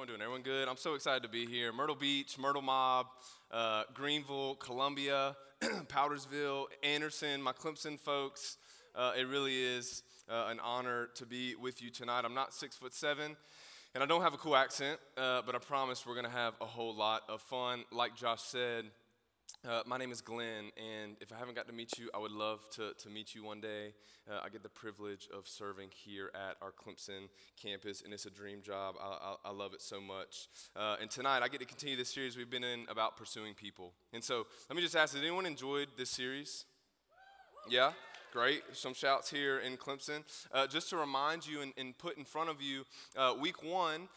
everyone doing? Everyone good? I'm so excited to be here. Myrtle Beach, Myrtle Mob, uh, Greenville, Columbia, Powdersville, Anderson, my Clemson folks. Uh, it really is uh, an honor to be with you tonight. I'm not six foot seven, and I don't have a cool accent, uh, but I promise we're going to have a whole lot of fun. Like Josh said, uh, my name is Glenn, and if I haven't got to meet you, I would love to, to meet you one day. Uh, I get the privilege of serving here at our Clemson campus, and it's a dream job. I, I, I love it so much. Uh, and tonight, I get to continue this series we've been in about pursuing people. And so, let me just ask Has anyone enjoyed this series? Yeah? Great. Some shouts here in Clemson. Uh, just to remind you and, and, put in front of you, uh, week one,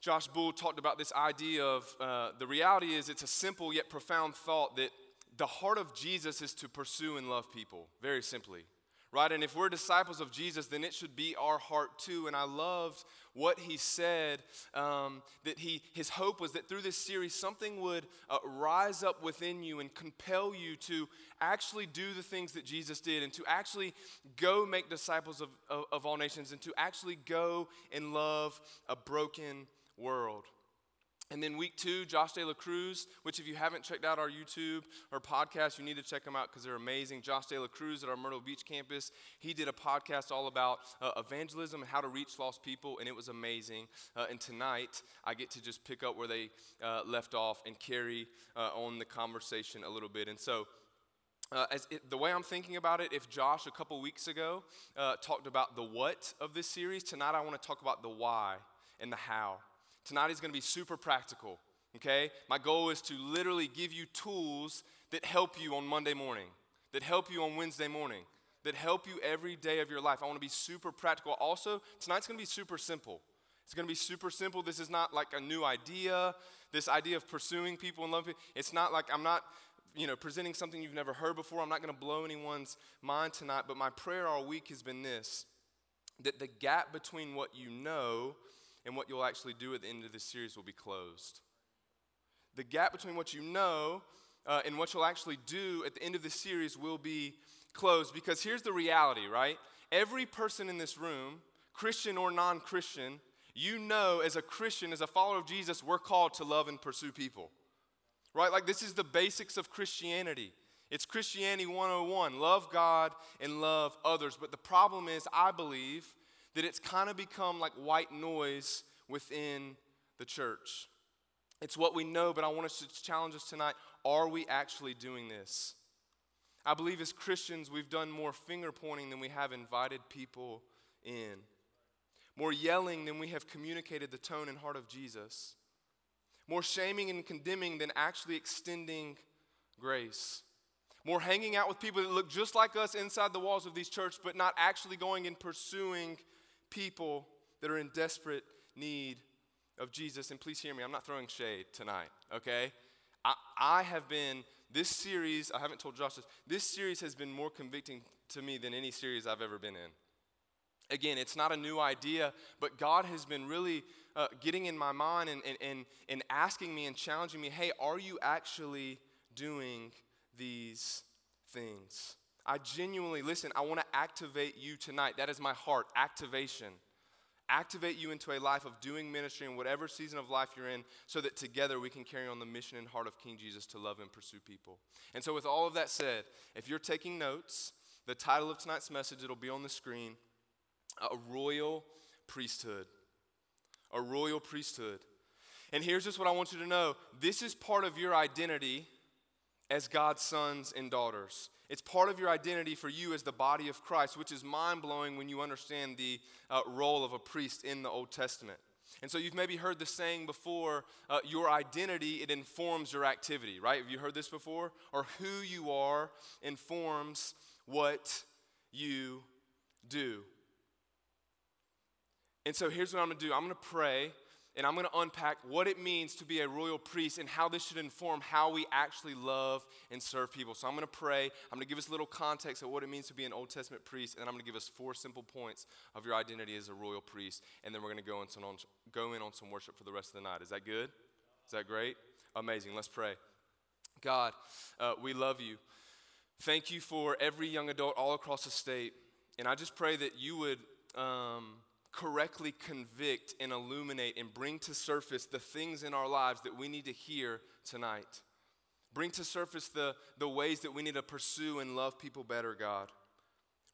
Josh Bull talked about this idea of uh, the reality is it's a simple yet profound thought that the heart of Jesus is to pursue and love people, very simply. Right? And if we're disciples of Jesus, then it should be our heart too. And I loved what he said um, that he, his hope was that through this series, something would uh, rise up within you and compel you to actually do the things that Jesus did and to actually go make disciples of, of, of all nations and to actually go and love a broken world. And then week two, Josh De La Cruz, which if you haven't checked out our YouTube or podcast, you need to check them out because they're amazing. Josh De La Cruz at our Myrtle Beach campus, he did a podcast all about uh, evangelism and how to reach lost people, and it was amazing. Uh, and tonight, I get to just pick up where they uh, left off and carry uh, on the conversation a little bit. And so, uh, as it, the way I'm thinking about it, if Josh a couple weeks ago uh, talked about the what of this series, tonight I want to talk about the why and the how. Tonight is going to be super practical, okay? My goal is to literally give you tools that help you on Monday morning, that help you on Wednesday morning, that help you every day of your life. I want to be super practical. Also, tonight's going to be super simple. It's going to be super simple. This is not like a new idea, this idea of pursuing people and loving people. It's not like I'm not you know, presenting something you've never heard before. I'm not going to blow anyone's mind tonight, but my prayer all week has been this that the gap between what you know and what you'll actually do at the end of this series will be closed. The gap between what you know uh, and what you'll actually do at the end of this series will be closed because here's the reality, right? Every person in this room, Christian or non Christian, you know as a Christian, as a follower of Jesus, we're called to love and pursue people. Right? Like this is the basics of Christianity. It's Christianity 101 love God and love others. But the problem is, I believe, that it's kind of become like white noise within the church. It's what we know, but I want us to challenge us tonight are we actually doing this? I believe as Christians, we've done more finger pointing than we have invited people in, more yelling than we have communicated the tone and heart of Jesus, more shaming and condemning than actually extending grace more hanging out with people that look just like us inside the walls of these churches, but not actually going and pursuing people that are in desperate need of Jesus. And please hear me, I'm not throwing shade tonight, okay? I, I have been, this series, I haven't told Josh this, this series has been more convicting to me than any series I've ever been in. Again, it's not a new idea, but God has been really uh, getting in my mind and, and, and, and asking me and challenging me hey, are you actually doing these things? I genuinely, listen, I want to activate you tonight. That is my heart, activation. Activate you into a life of doing ministry in whatever season of life you're in so that together we can carry on the mission and heart of King Jesus to love and pursue people. And so, with all of that said, if you're taking notes, the title of tonight's message, it'll be on the screen A Royal Priesthood. A Royal Priesthood. And here's just what I want you to know this is part of your identity as God's sons and daughters. It's part of your identity for you as the body of Christ, which is mind blowing when you understand the uh, role of a priest in the Old Testament. And so you've maybe heard the saying before uh, your identity, it informs your activity, right? Have you heard this before? Or who you are informs what you do. And so here's what I'm gonna do I'm gonna pray and I'm going to unpack what it means to be a royal priest and how this should inform how we actually love and serve people. So I'm going to pray. I'm going to give us a little context of what it means to be an Old Testament priest, and I'm going to give us four simple points of your identity as a royal priest, and then we're going to go, on, go in on some worship for the rest of the night. Is that good? Is that great? Amazing. Let's pray. God, uh, we love you. Thank you for every young adult all across the state. And I just pray that you would um, correctly convict and illuminate and bring to surface the things in our lives that we need to hear tonight. Bring to surface the, the ways that we need to pursue and love people better, God.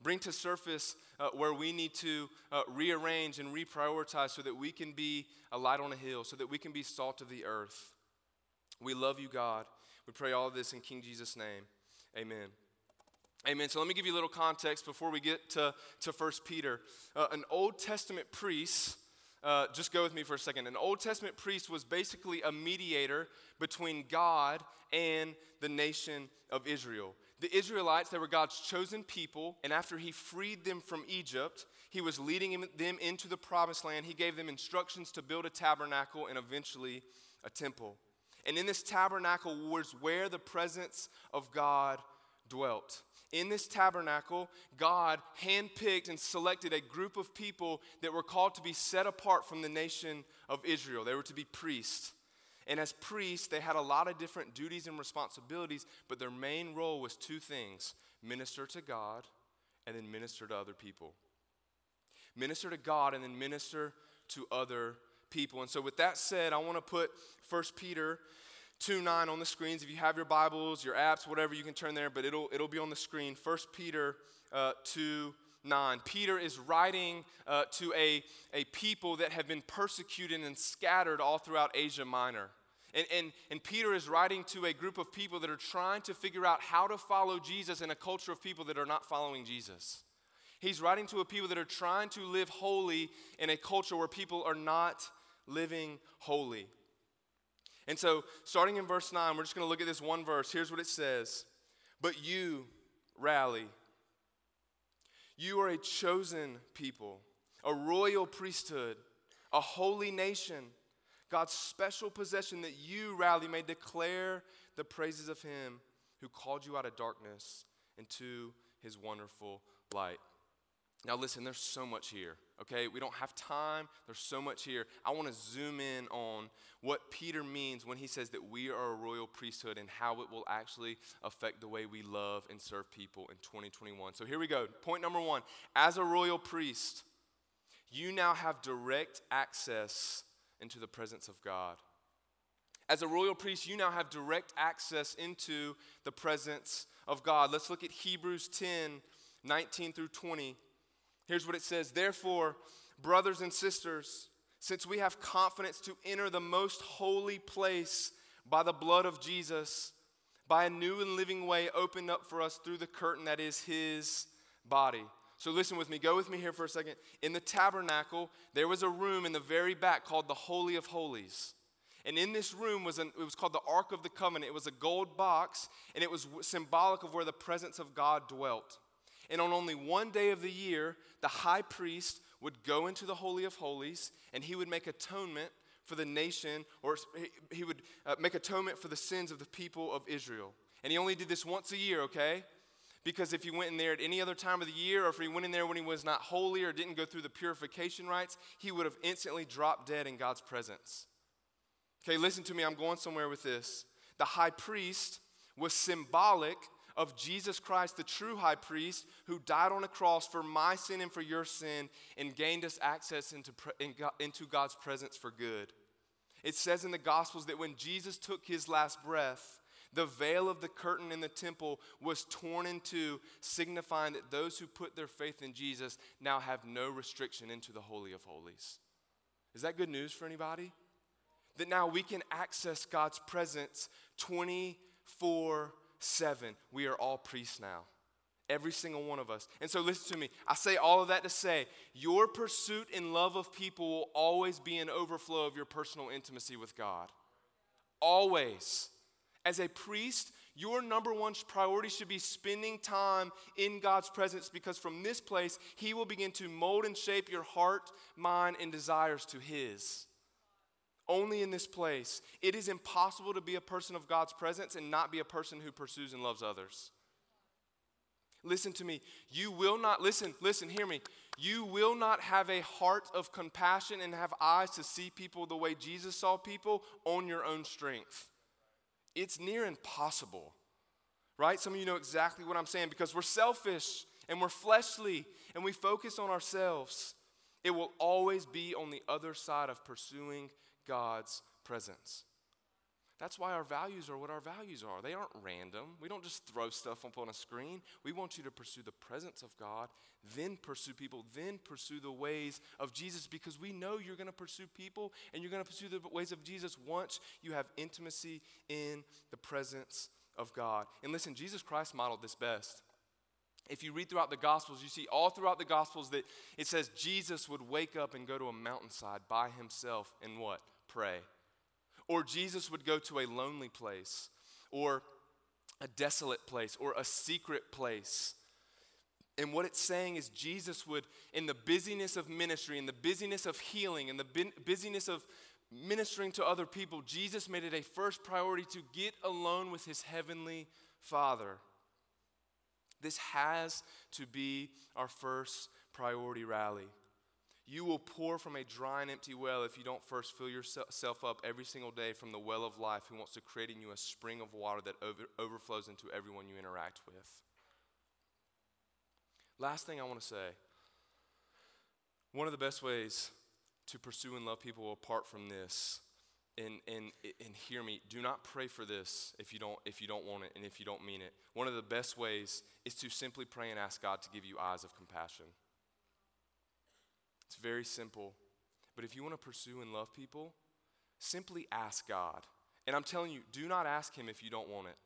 Bring to surface uh, where we need to uh, rearrange and reprioritize so that we can be a light on a hill, so that we can be salt of the earth. We love you, God. We pray all this in King Jesus' name. Amen. Amen. So let me give you a little context before we get to, to 1 Peter. Uh, an Old Testament priest, uh, just go with me for a second. An Old Testament priest was basically a mediator between God and the nation of Israel. The Israelites, they were God's chosen people, and after he freed them from Egypt, he was leading them into the promised land. He gave them instructions to build a tabernacle and eventually a temple. And in this tabernacle was where the presence of God dwelt. In this tabernacle, God handpicked and selected a group of people that were called to be set apart from the nation of Israel. They were to be priests. And as priests, they had a lot of different duties and responsibilities, but their main role was two things minister to God and then minister to other people. Minister to God and then minister to other people. And so, with that said, I want to put 1 Peter 2 9 on the screens. If you have your Bibles, your apps, whatever, you can turn there, but it'll, it'll be on the screen. 1 Peter uh, 2 9. Peter is writing uh, to a, a people that have been persecuted and scattered all throughout Asia Minor. And, and, and Peter is writing to a group of people that are trying to figure out how to follow Jesus in a culture of people that are not following Jesus. He's writing to a people that are trying to live holy in a culture where people are not living holy. And so, starting in verse 9, we're just going to look at this one verse. Here's what it says But you rally. You are a chosen people, a royal priesthood, a holy nation, God's special possession that you, rally, may declare the praises of Him who called you out of darkness into His wonderful light. Now, listen, there's so much here, okay? We don't have time. There's so much here. I want to zoom in on what Peter means when he says that we are a royal priesthood and how it will actually affect the way we love and serve people in 2021. So, here we go. Point number one As a royal priest, you now have direct access into the presence of God. As a royal priest, you now have direct access into the presence of God. Let's look at Hebrews 10 19 through 20. Here's what it says Therefore, brothers and sisters, since we have confidence to enter the most holy place by the blood of Jesus, by a new and living way opened up for us through the curtain that is his body. So listen with me, go with me here for a second. In the tabernacle, there was a room in the very back called the Holy of Holies. And in this room was an, it was called the Ark of the Covenant. It was a gold box, and it was symbolic of where the presence of God dwelt. And on only one day of the year, the high priest would go into the Holy of Holies and he would make atonement for the nation, or he would uh, make atonement for the sins of the people of Israel. And he only did this once a year, okay? Because if he went in there at any other time of the year, or if he went in there when he was not holy or didn't go through the purification rites, he would have instantly dropped dead in God's presence. Okay, listen to me, I'm going somewhere with this. The high priest was symbolic of Jesus Christ, the true high priest, who died on a cross for my sin and for your sin and gained us access into, into God's presence for good. It says in the Gospels that when Jesus took his last breath, the veil of the curtain in the temple was torn in two, signifying that those who put their faith in Jesus now have no restriction into the Holy of Holies. Is that good news for anybody? That now we can access God's presence 24 7. We are all priests now. Every single one of us. And so listen to me. I say all of that to say your pursuit and love of people will always be an overflow of your personal intimacy with God. Always. As a priest, your number one priority should be spending time in God's presence because from this place, He will begin to mold and shape your heart, mind, and desires to His. Only in this place. It is impossible to be a person of God's presence and not be a person who pursues and loves others. Listen to me. You will not, listen, listen, hear me. You will not have a heart of compassion and have eyes to see people the way Jesus saw people on your own strength. It's near impossible, right? Some of you know exactly what I'm saying because we're selfish and we're fleshly and we focus on ourselves. It will always be on the other side of pursuing God's presence. That's why our values are what our values are. They aren't random. We don't just throw stuff up on a screen. We want you to pursue the presence of God, then pursue people, then pursue the ways of Jesus because we know you're going to pursue people and you're going to pursue the ways of Jesus once you have intimacy in the presence of God. And listen, Jesus Christ modeled this best. If you read throughout the Gospels, you see all throughout the Gospels that it says Jesus would wake up and go to a mountainside by himself and what? Pray. Or Jesus would go to a lonely place, or a desolate place, or a secret place. And what it's saying is, Jesus would, in the busyness of ministry, in the busyness of healing, in the busyness of ministering to other people, Jesus made it a first priority to get alone with his heavenly Father. This has to be our first priority rally. You will pour from a dry and empty well if you don't first fill yourself up every single day from the well of life who wants to create in you a spring of water that over, overflows into everyone you interact with. Last thing I want to say. One of the best ways to pursue and love people apart from this and, and, and hear me do not pray for this if you don't if you don't want it and if you don't mean it. One of the best ways is to simply pray and ask god to give you eyes of compassion it's very simple. But if you want to pursue and love people, simply ask God. And I'm telling you, do not ask Him if you don't want it,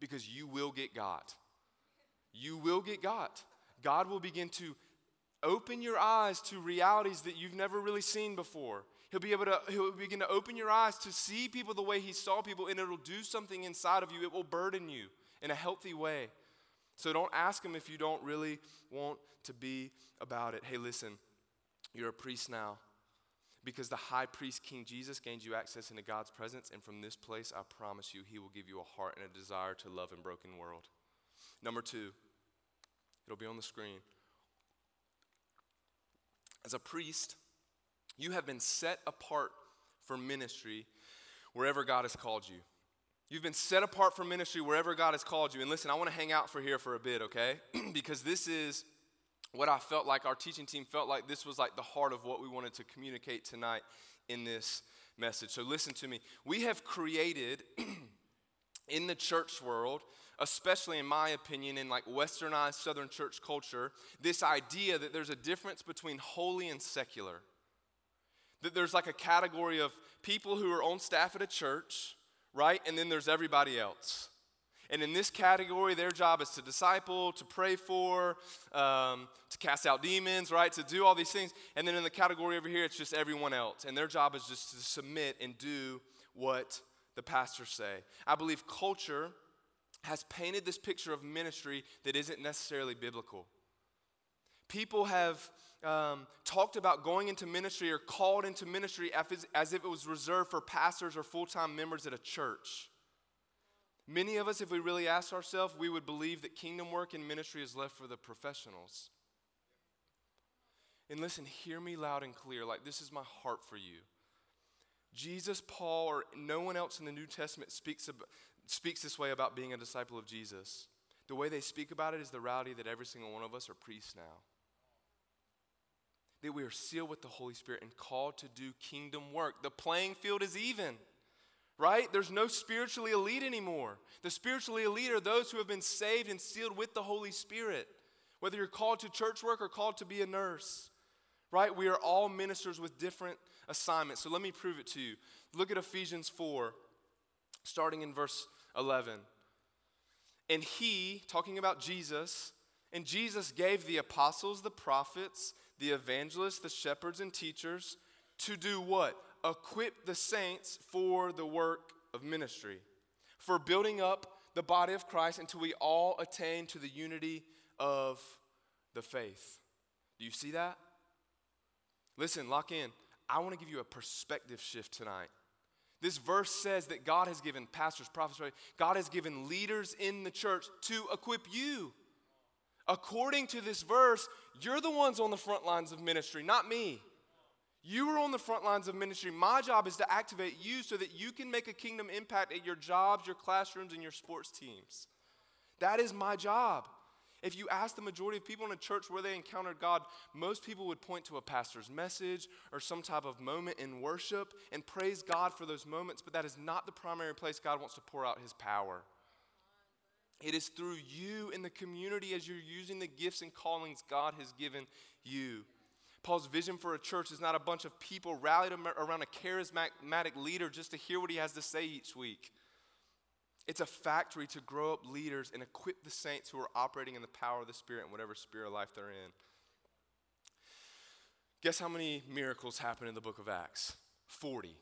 because you will get got. You will get got. God will begin to open your eyes to realities that you've never really seen before. He'll be able to he'll begin to open your eyes to see people the way he saw people and it'll do something inside of you. It will burden you in a healthy way. So don't ask him if you don't really want to be about it. Hey, listen. You're a priest now because the high priest, King Jesus, gained you access into God's presence. And from this place, I promise you, he will give you a heart and a desire to love a broken world. Number two, it'll be on the screen. As a priest, you have been set apart for ministry wherever God has called you. You've been set apart for ministry wherever God has called you. And listen, I want to hang out for here for a bit, okay? because this is what I felt like our teaching team felt like this was like the heart of what we wanted to communicate tonight in this message. So listen to me. We have created in the church world, especially in my opinion, in like westernized southern church culture, this idea that there's a difference between holy and secular. That there's like a category of people who are on staff at a church, right? And then there's everybody else. And in this category, their job is to disciple, to pray for, um, to cast out demons, right? To do all these things. And then in the category over here, it's just everyone else. And their job is just to submit and do what the pastors say. I believe culture has painted this picture of ministry that isn't necessarily biblical. People have um, talked about going into ministry or called into ministry as if it was reserved for pastors or full time members at a church. Many of us, if we really ask ourselves, we would believe that kingdom work and ministry is left for the professionals. And listen, hear me loud and clear. Like, this is my heart for you. Jesus, Paul, or no one else in the New Testament speaks, about, speaks this way about being a disciple of Jesus. The way they speak about it is the reality that every single one of us are priests now. That we are sealed with the Holy Spirit and called to do kingdom work. The playing field is even right? There's no spiritually elite anymore. The spiritually elite are those who have been saved and sealed with the Holy Spirit. Whether you're called to church work or called to be a nurse, right? We are all ministers with different assignments. So let me prove it to you. Look at Ephesians 4, starting in verse 11. And he, talking about Jesus, and Jesus gave the apostles, the prophets, the evangelists, the shepherds, and teachers to do what? Equip the saints for the work of ministry, for building up the body of Christ until we all attain to the unity of the faith. Do you see that? Listen, lock in. I want to give you a perspective shift tonight. This verse says that God has given pastors, prophets, God has given leaders in the church to equip you. According to this verse, you're the ones on the front lines of ministry, not me. You are on the front lines of ministry. My job is to activate you so that you can make a kingdom impact at your jobs, your classrooms, and your sports teams. That is my job. If you ask the majority of people in a church where they encountered God, most people would point to a pastor's message or some type of moment in worship and praise God for those moments, but that is not the primary place God wants to pour out his power. It is through you in the community as you're using the gifts and callings God has given you. Paul's vision for a church is not a bunch of people rallied around a charismatic leader just to hear what he has to say each week. It's a factory to grow up leaders and equip the saints who are operating in the power of the Spirit in whatever spirit of life they're in. Guess how many miracles happen in the book of Acts? 40.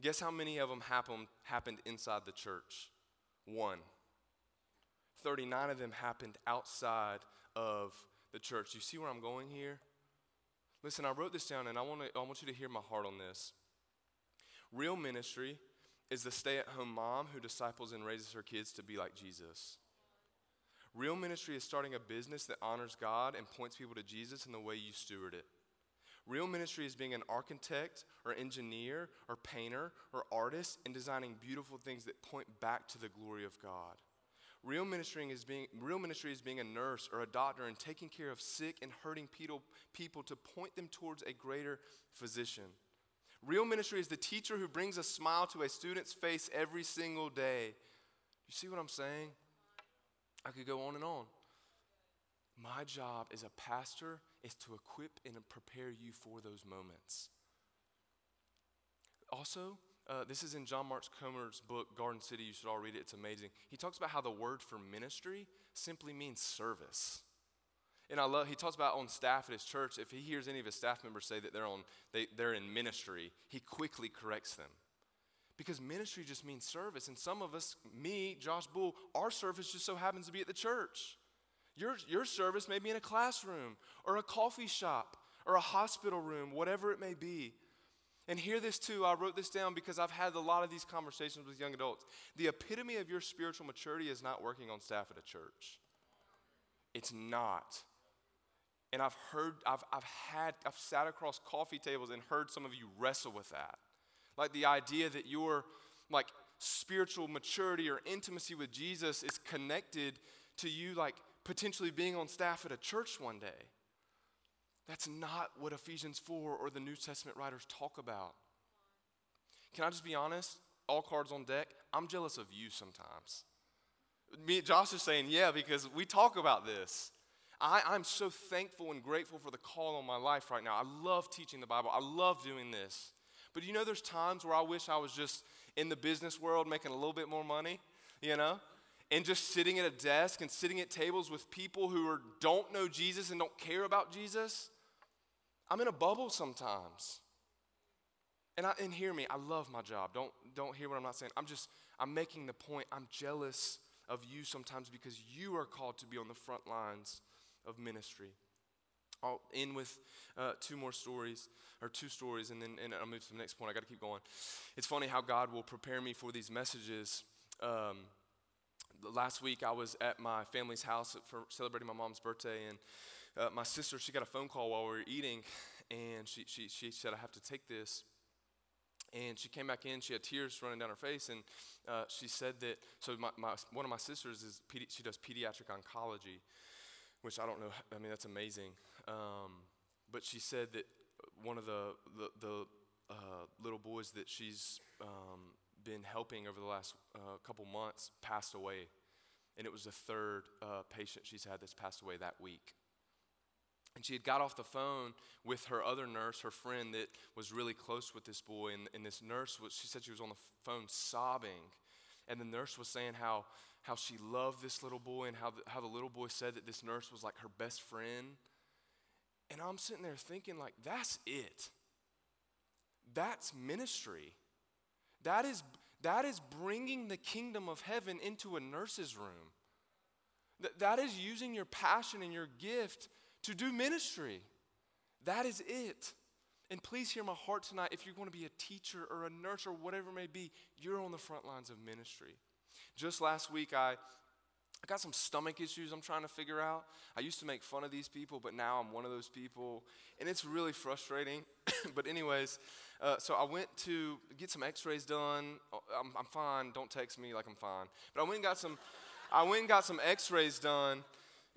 Guess how many of them happened, happened inside the church? One. 39 of them happened outside of the church. You see where I'm going here? Listen, I wrote this down and I want, to, I want you to hear my heart on this. Real ministry is the stay at home mom who disciples and raises her kids to be like Jesus. Real ministry is starting a business that honors God and points people to Jesus in the way you steward it. Real ministry is being an architect or engineer or painter or artist and designing beautiful things that point back to the glory of God. Real ministry is being, real ministry is being a nurse or a doctor and taking care of sick and hurting people, people to point them towards a greater physician. Real ministry is the teacher who brings a smile to a student's face every single day. You see what I'm saying? I could go on and on. My job as a pastor is to equip and prepare you for those moments. Also, uh, this is in John Mark Comer's book, Garden City. You should all read it, it's amazing. He talks about how the word for ministry simply means service. And I love, he talks about on staff at his church, if he hears any of his staff members say that they're, on, they, they're in ministry, he quickly corrects them. Because ministry just means service. And some of us, me, Josh Bull, our service just so happens to be at the church. Your, your service may be in a classroom or a coffee shop or a hospital room, whatever it may be. And hear this too, I wrote this down because I've had a lot of these conversations with young adults. The epitome of your spiritual maturity is not working on staff at a church. It's not. And I've heard, I've, I've had, I've sat across coffee tables and heard some of you wrestle with that. Like the idea that your like spiritual maturity or intimacy with Jesus is connected to you like potentially being on staff at a church one day. That's not what Ephesians 4 or the New Testament writers talk about. Can I just be honest? All cards on deck. I'm jealous of you sometimes. Me, Josh is saying, yeah, because we talk about this. I, I'm so thankful and grateful for the call on my life right now. I love teaching the Bible, I love doing this. But you know, there's times where I wish I was just in the business world making a little bit more money, you know? And just sitting at a desk and sitting at tables with people who are, don't know Jesus and don't care about Jesus. I'm in a bubble sometimes. And, I, and hear me, I love my job. Don't, don't hear what I'm not saying. I'm just, I'm making the point. I'm jealous of you sometimes because you are called to be on the front lines of ministry. I'll end with uh, two more stories, or two stories, and then and I'll move to the next point. I got to keep going. It's funny how God will prepare me for these messages. Um, last week, I was at my family's house for celebrating my mom's birthday, and uh, my sister she got a phone call while we were eating, and she she she said, "I have to take this." And she came back in. She had tears running down her face, and uh, she said that. So my, my, one of my sisters is she does pediatric oncology, which I don't know. I mean, that's amazing. Um, but she said that one of the, the, the uh, little boys that she's um, been helping over the last uh, couple months passed away. And it was the third uh, patient she's had that's passed away that week. And she had got off the phone with her other nurse, her friend that was really close with this boy. And, and this nurse, was, she said she was on the phone sobbing. And the nurse was saying how how she loved this little boy and how the, how the little boy said that this nurse was like her best friend. And I'm sitting there thinking, like, that's it. That's ministry. That is, that is bringing the kingdom of heaven into a nurse's room. That, that is using your passion and your gift to do ministry. That is it. And please hear my heart tonight. If you're going to be a teacher or a nurse or whatever it may be, you're on the front lines of ministry. Just last week, I, I got some stomach issues I'm trying to figure out. I used to make fun of these people, but now I'm one of those people, and it's really frustrating. but, anyways, uh, so I went to get some x rays done. Oh, I'm, I'm fine. Don't text me like I'm fine. But I went and got some. I went and got some x rays done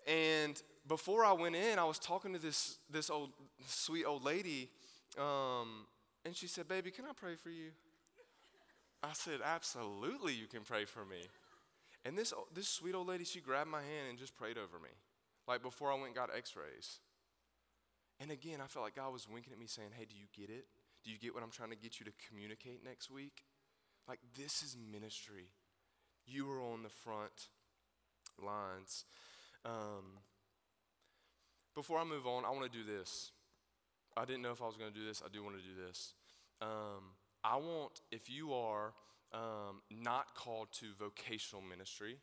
And before I went in, I was talking to this, this old, sweet old lady, um, and she said, Baby, can I pray for you? I said, Absolutely, you can pray for me. And this, this sweet old lady, she grabbed my hand and just prayed over me, like before I went and got x rays. And again, I felt like God was winking at me saying, Hey, do you get it? Do you get what I'm trying to get you to communicate next week? Like, this is ministry. You are on the front lines. Um, before I move on, I want to do this. I didn't know if I was going to do this. I do want to do this. Um, I want, if you are um, not called to vocational ministry,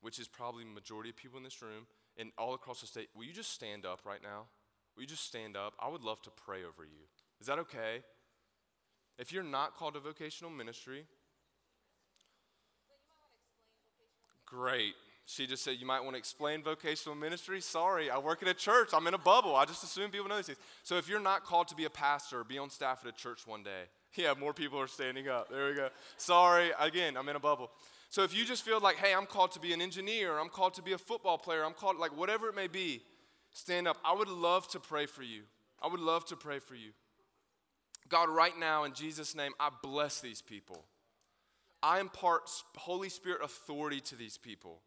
which is probably the majority of people in this room and all across the state, will you just stand up right now? Will you just stand up? I would love to pray over you. Is that okay? If you're not called to vocational ministry, great. She just said, You might want to explain vocational ministry. Sorry, I work at a church. I'm in a bubble. I just assume people know these things. So if you're not called to be a pastor be on staff at a church one day, yeah, more people are standing up. There we go. Sorry, again, I'm in a bubble. So if you just feel like, hey, I'm called to be an engineer, I'm called to be a football player, I'm called, like whatever it may be, stand up. I would love to pray for you. I would love to pray for you. God, right now, in Jesus' name, I bless these people. I impart Holy Spirit authority to these people.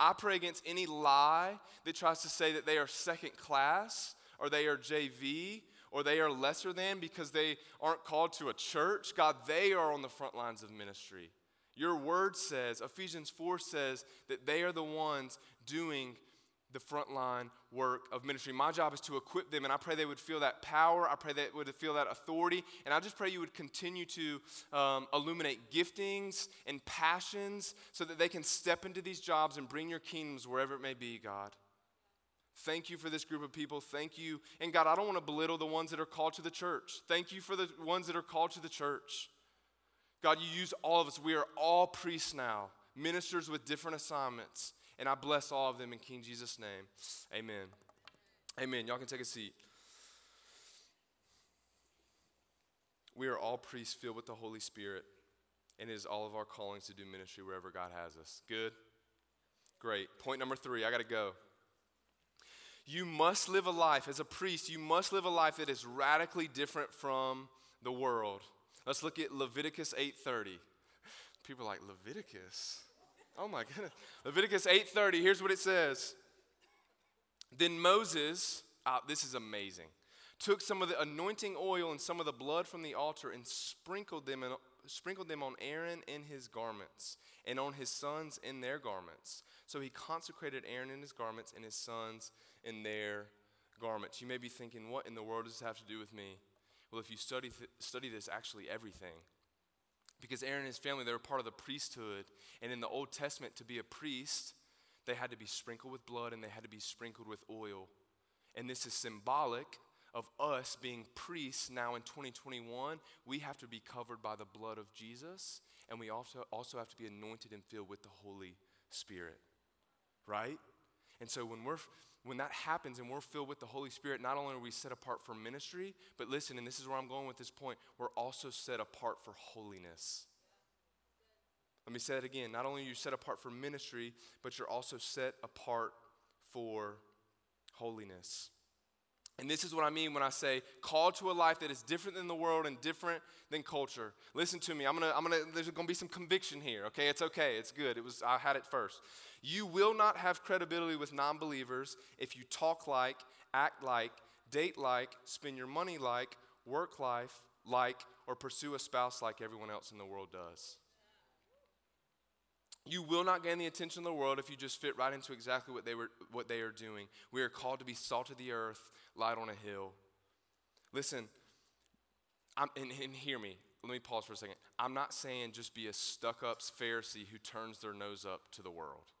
I pray against any lie that tries to say that they are second class or they are JV or they are lesser than because they aren't called to a church. God, they are on the front lines of ministry. Your word says, Ephesians 4 says, that they are the ones doing the frontline work of ministry. My job is to equip them, and I pray they would feel that power. I pray they would feel that authority. And I just pray you would continue to um, illuminate giftings and passions so that they can step into these jobs and bring your kingdoms wherever it may be, God. Thank you for this group of people. Thank you. And God, I don't want to belittle the ones that are called to the church. Thank you for the ones that are called to the church. God, you use all of us. We are all priests now, ministers with different assignments. And I bless all of them in King Jesus' name. Amen. Amen. Y'all can take a seat. We are all priests filled with the Holy Spirit, and it is all of our callings to do ministry wherever God has us. Good? Great. Point number three I got to go. You must live a life, as a priest, you must live a life that is radically different from the world. Let's look at Leviticus 8:30. People are like, Leviticus? Oh my goodness. Leviticus 8:30, here's what it says. Then Moses, uh, this is amazing, took some of the anointing oil and some of the blood from the altar and sprinkled them, in, sprinkled them on Aaron in his garments and on his sons in their garments. So he consecrated Aaron in his garments and his sons in their garments. You may be thinking, what in the world does this have to do with me? Well, if you study, th- study this, actually everything. Because Aaron and his family, they were part of the priesthood. And in the Old Testament, to be a priest, they had to be sprinkled with blood and they had to be sprinkled with oil. And this is symbolic of us being priests now in 2021. We have to be covered by the blood of Jesus, and we also, also have to be anointed and filled with the Holy Spirit. Right? And so when we're when that happens and we're filled with the Holy Spirit, not only are we set apart for ministry, but listen, and this is where I'm going with this point, we're also set apart for holiness. Let me say it again. Not only are you set apart for ministry, but you're also set apart for holiness. And this is what I mean when I say called to a life that is different than the world and different than culture. Listen to me. I'm gonna, I'm gonna, there's gonna be some conviction here, okay? It's okay, it's good. It was I had it first. You will not have credibility with non-believers if you talk like, act like, date like, spend your money like, work life like, or pursue a spouse like everyone else in the world does. You will not gain the attention of the world if you just fit right into exactly what they, were, what they are doing. We are called to be salt of the earth, light on a hill. Listen, I'm, and, and hear me. Let me pause for a second. I'm not saying just be a stuck up Pharisee who turns their nose up to the world.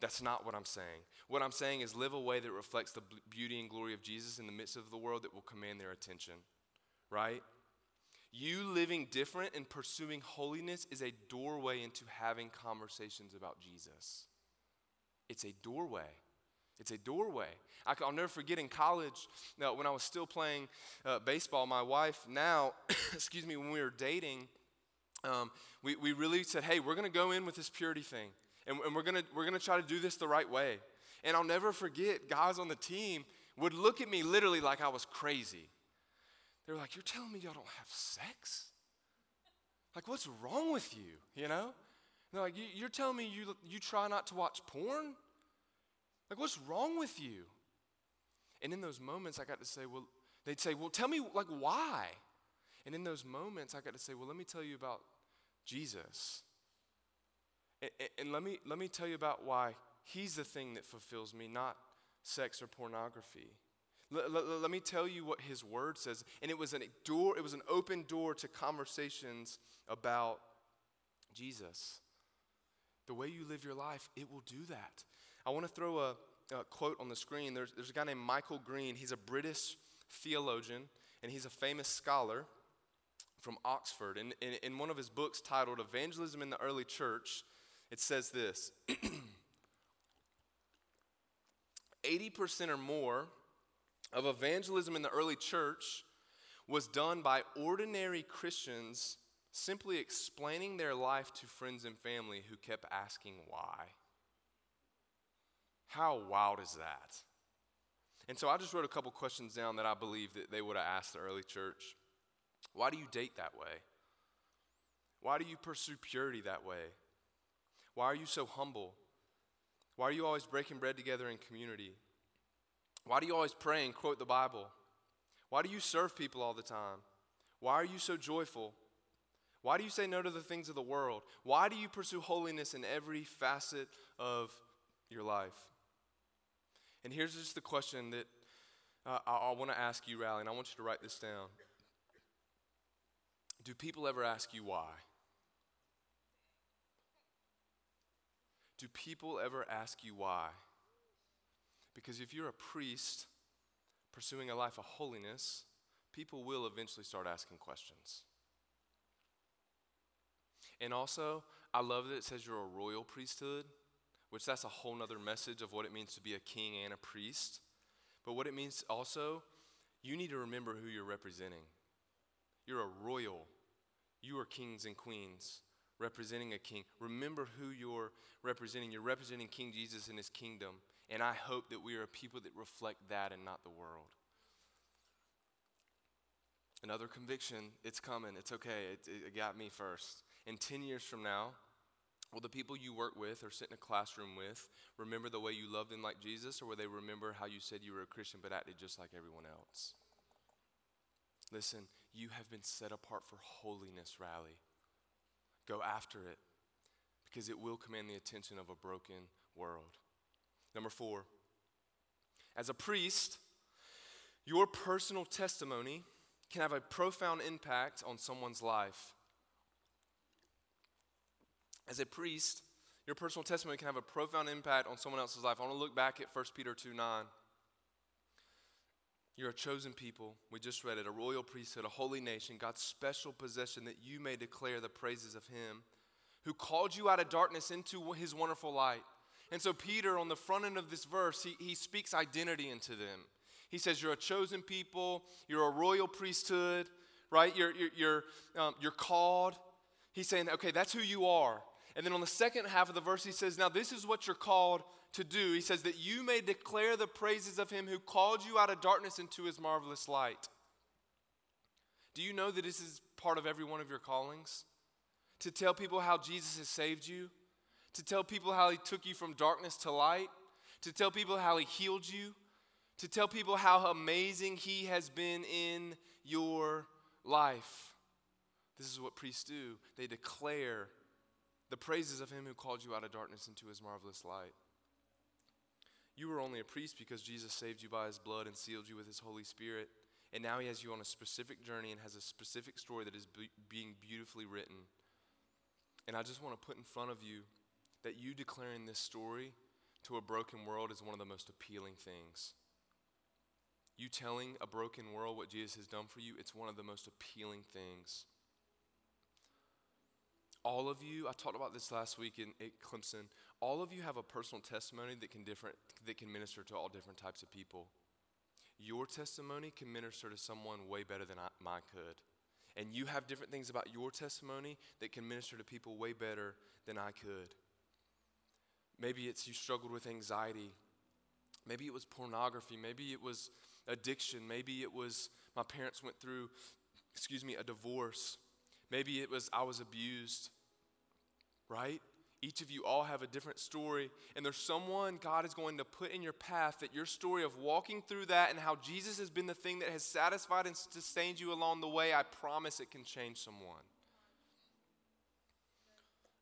That's not what I'm saying. What I'm saying is live a way that reflects the beauty and glory of Jesus in the midst of the world that will command their attention, right? You living different and pursuing holiness is a doorway into having conversations about Jesus. It's a doorway. It's a doorway. I, will never forget in college, when I was still playing uh, baseball, my wife now, excuse me, when we were dating, um, we, we really said, hey, we're going to go in with this purity thing. And, and we're going we're gonna try to do this the right way. And I'll never forget, guys on the team would look at me literally like I was crazy. They were like, You're telling me y'all don't have sex? Like, what's wrong with you? You know? They're like, You're telling me you, you try not to watch porn? Like, what's wrong with you? And in those moments, I got to say, Well, they'd say, Well, tell me, like, why? And in those moments, I got to say, Well, let me tell you about Jesus. And, and let, me, let me tell you about why He's the thing that fulfills me, not sex or pornography. Let, let, let, me tell you what his word says. And it was an door, it was an open door to conversations about Jesus. The way you live your life, it will do that. I want to throw a, a quote on the screen. There's, there's a guy named Michael Green. He's a British theologian, and he's a famous scholar from Oxford. And in, in one of his books titled Evangelism in the Early Church, it says this 80% or more of evangelism in the early church was done by ordinary Christians simply explaining their life to friends and family who kept asking why. How wild is that? And so I just wrote a couple questions down that I believe that they would have asked the early church. Why do you date that way? Why do you pursue purity that way? Why are you so humble? Why are you always breaking bread together in community? Why do you always pray and quote the Bible? Why do you serve people all the time? Why are you so joyful? Why do you say no to the things of the world? Why do you pursue holiness in every facet of your life? And here's just the question that uh, I, I want to ask you, Rally, and I want you to write this down. Do people ever ask you why? Do people ever ask you why? Because if you're a priest pursuing a life of holiness, people will eventually start asking questions. And also, I love that it says you're a royal priesthood, which that's a whole nother message of what it means to be a king and a priest. But what it means also, you need to remember who you're representing. You're a royal. You are kings and queens representing a king. Remember who you're representing. You're representing King Jesus and his kingdom. And I hope that we are a people that reflect that and not the world. Another conviction, it's coming, it's okay, it, it got me first. In 10 years from now, will the people you work with or sit in a classroom with remember the way you loved them like Jesus, or will they remember how you said you were a Christian but acted just like everyone else? Listen, you have been set apart for holiness, Rally. Go after it because it will command the attention of a broken world. Number four, as a priest, your personal testimony can have a profound impact on someone's life. As a priest, your personal testimony can have a profound impact on someone else's life. I want to look back at 1 Peter 2 9. You're a chosen people. We just read it a royal priesthood, a holy nation, God's special possession that you may declare the praises of Him who called you out of darkness into His wonderful light. And so, Peter, on the front end of this verse, he, he speaks identity into them. He says, You're a chosen people, you're a royal priesthood, right? You're, you're, you're, um, you're called. He's saying, Okay, that's who you are. And then on the second half of the verse, he says, Now this is what you're called to do. He says, That you may declare the praises of him who called you out of darkness into his marvelous light. Do you know that this is part of every one of your callings? To tell people how Jesus has saved you? to tell people how he took you from darkness to light, to tell people how he healed you, to tell people how amazing he has been in your life. This is what priests do. They declare the praises of him who called you out of darkness into his marvelous light. You were only a priest because Jesus saved you by his blood and sealed you with his Holy Spirit. And now he has you on a specific journey and has a specific story that is be- being beautifully written. And I just want to put in front of you that you declaring this story to a broken world is one of the most appealing things. You telling a broken world what Jesus has done for you, it's one of the most appealing things. All of you, I talked about this last week in, at Clemson, all of you have a personal testimony that can, different, that can minister to all different types of people. Your testimony can minister to someone way better than I, mine could. And you have different things about your testimony that can minister to people way better than I could. Maybe it's you struggled with anxiety Maybe it was pornography. Maybe it was addiction. Maybe it was my parents went through, excuse me, a divorce. Maybe it was I was abused, right? Each of you all have a different story, and there's someone God is going to put in your path that your story of walking through that and how Jesus has been the thing that has satisfied and sustained you along the way, I promise it can change someone.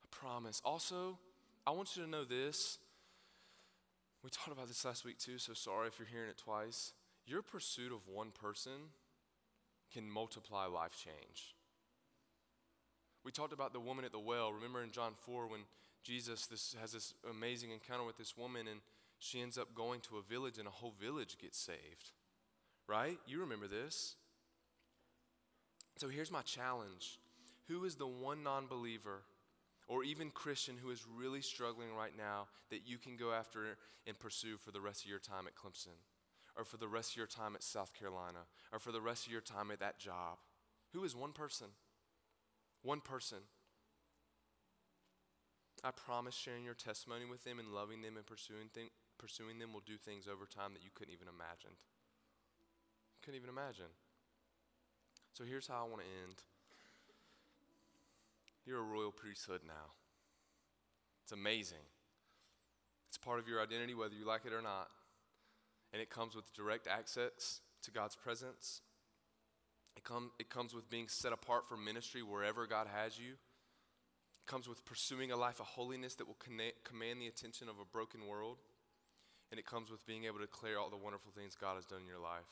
I promise. Also, I want you to know this. We talked about this last week too, so sorry if you're hearing it twice. Your pursuit of one person can multiply life change. We talked about the woman at the well. Remember in John 4 when Jesus this, has this amazing encounter with this woman, and she ends up going to a village, and a whole village gets saved. Right? You remember this. So here's my challenge Who is the one non believer or even Christian who is really struggling right now that you can go after and pursue for the rest of your time at Clemson, or for the rest of your time at South Carolina, or for the rest of your time at that job? Who is one person? One person I promise sharing your testimony with them and loving them and pursuing, th- pursuing them will do things over time that you couldn't even imagine. Couldn't even imagine. So here's how I want to end. You're a royal priesthood now. It's amazing. It's part of your identity, whether you like it or not. And it comes with direct access to God's presence. It, come, it comes with being set apart for ministry wherever God has you It comes with pursuing a life of holiness that will connect, command the attention of a broken world. And it comes with being able to declare all the wonderful things God has done in your life.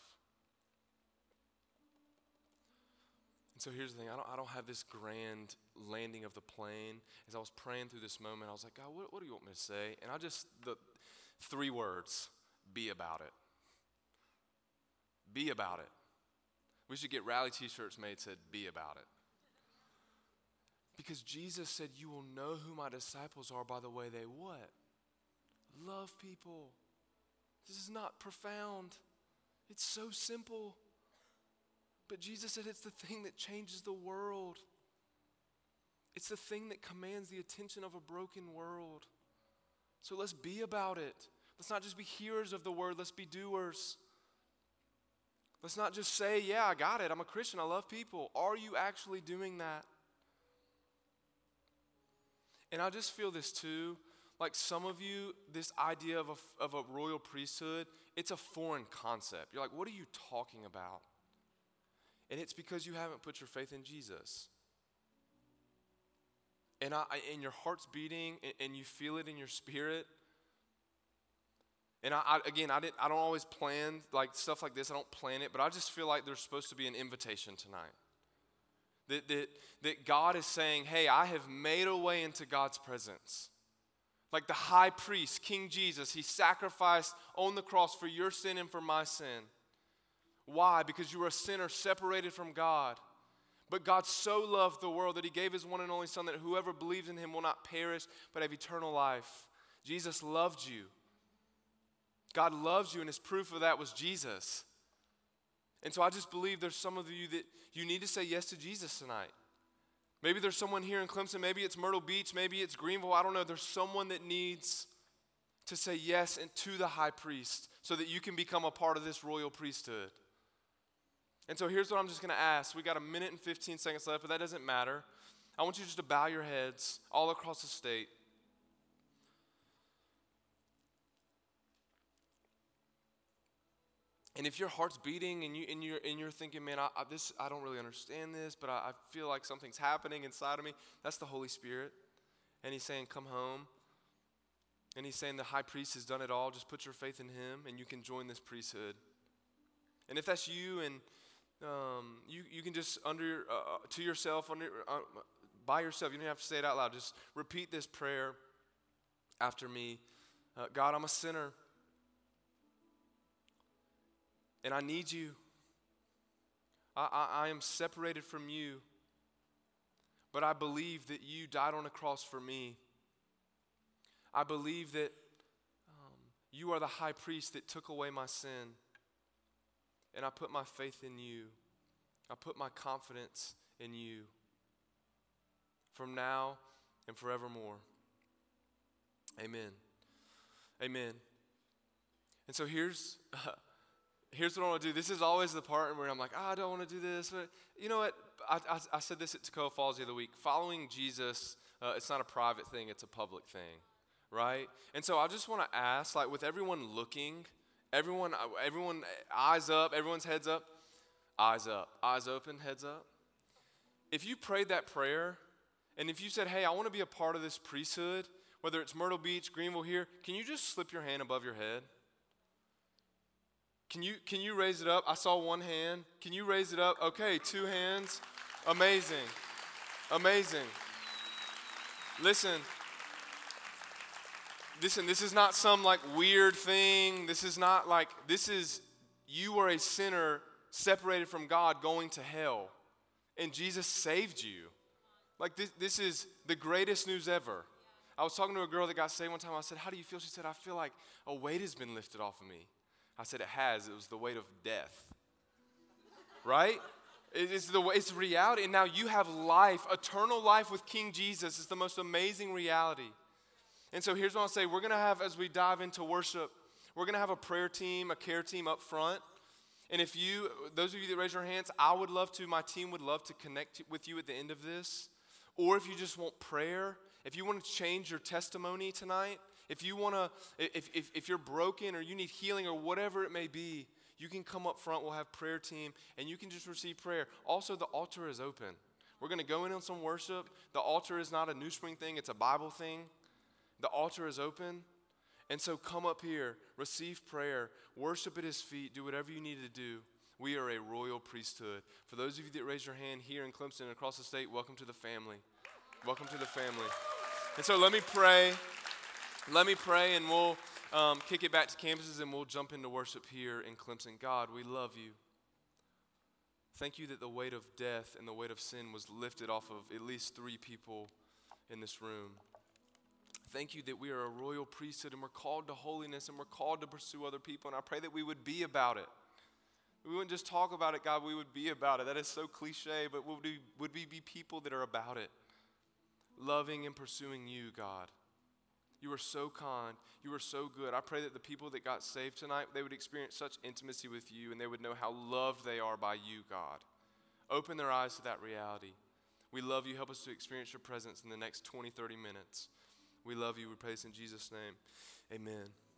And so here's the thing I don't, I don't have this grand landing of the plane. As I was praying through this moment, I was like, God, what, what do you want me to say? And I just, the three words be about it. Be about it. We should get rally t shirts made said, be about it. Because Jesus said, You will know who my disciples are by the way they what? Love people. This is not profound, it's so simple. But Jesus said it's the thing that changes the world. It's the thing that commands the attention of a broken world. So let's be about it. Let's not just be hearers of the word, let's be doers. Let's not just say, Yeah, I got it. I'm a Christian. I love people. Are you actually doing that? And I just feel this too. Like some of you, this idea of a, of a royal priesthood, it's a foreign concept. You're like, what are you talking about? And it's because you haven't put your faith in Jesus. And, I, and your heart's beating and, and you feel it in your spirit. And I, I, again, I, didn't, I don't always plan like stuff like this. I don't plan it, but I just feel like there's supposed to be an invitation tonight. That, that, that God is saying, hey, I have made a way into God's presence. Like the high priest, King Jesus, he sacrificed on the cross for your sin and for my sin. Why? Because you were a sinner separated from God. But God so loved the world that he gave his one and only Son that whoever believes in him will not perish but have eternal life. Jesus loved you. God loves you, and his proof of that was Jesus. And so I just believe there's some of you that you need to say yes to Jesus tonight. Maybe there's someone here in Clemson, maybe it's Myrtle Beach, maybe it's Greenville, I don't know. There's someone that needs to say yes and to the high priest so that you can become a part of this royal priesthood. And so here's what I'm just going to ask. We got a minute and 15 seconds left, but that doesn't matter. I want you just to bow your heads all across the state. And if your heart's beating and, you, and, you're, and you're thinking, man, I, I, this, I don't really understand this, but I, I feel like something's happening inside of me, that's the Holy Spirit. And He's saying, come home. And He's saying, the high priest has done it all. Just put your faith in Him and you can join this priesthood. And if that's you and um, you, you can just under uh, uh to yourself under uh, by yourself you don't have to say it out loud just repeat this prayer after me uh, god i'm a sinner and I need you. I, I, I, am separated from you, but I believe that you died on a cross for me. I believe that um, you are the high priest that took away my sin, and I put my faith in you. I put my confidence in you from now and forevermore. Amen. Amen. And so here's, uh, here's what I want to do. This is always the part where I'm like, oh, I don't want to do this. But you know what? I, I, I said this at Toccoa Falls the other week. Following Jesus, uh, it's not a private thing, it's a public thing, right? And so I just want to ask, like, with everyone looking, everyone, uh, everyone, eyes up, everyone's heads up, eyes up, eyes open, heads up. If you prayed that prayer, and if you said, hey, I want to be a part of this priesthood, whether it's Myrtle Beach, Greenville here, can you just slip your hand above your head? Can you, can you raise it up? I saw one hand. Can you raise it up? Okay, two hands. Amazing. Amazing. Listen. Listen, this is not some like weird thing. This is not like, this is, you are a sinner separated from God going to hell. And Jesus saved you. Like, this, this is the greatest news ever. I was talking to a girl that got saved one time. I said, How do you feel? She said, I feel like a weight has been lifted off of me. I said, It has. It was the weight of death. right? It's the it's reality. And now you have life, eternal life with King Jesus. It's the most amazing reality. And so here's what I'll say we're going to have, as we dive into worship, we're going to have a prayer team, a care team up front. And if you, those of you that raise your hands, I would love to, my team would love to connect with you at the end of this. Or if you just want prayer, if you want to change your testimony tonight, if you want to, if, if, if you're broken or you need healing or whatever it may be, you can come up front. We'll have prayer team and you can just receive prayer. Also, the altar is open. We're going to go in on some worship. The altar is not a NewSpring thing, it's a Bible thing. The altar is open. And so come up here, receive prayer, worship at his feet, do whatever you need to do. We are a royal priesthood. For those of you that raise your hand here in Clemson and across the state, welcome to the family. Welcome to the family. And so let me pray. Let me pray and we'll um, kick it back to campuses and we'll jump into worship here in Clemson. God, we love you. Thank you that the weight of death and the weight of sin was lifted off of at least three people in this room. Thank you that we are a royal priesthood and we're called to holiness and we're called to pursue other people. And I pray that we would be about it. We wouldn't just talk about it, God, we would be about it. That is so cliche, but would we, would we be people that are about it? Loving and pursuing you, God. You are so kind. You are so good. I pray that the people that got saved tonight, they would experience such intimacy with you and they would know how loved they are by you, God. Open their eyes to that reality. We love you. Help us to experience your presence in the next 20, 30 minutes. We love you. We pray this in Jesus' name. Amen.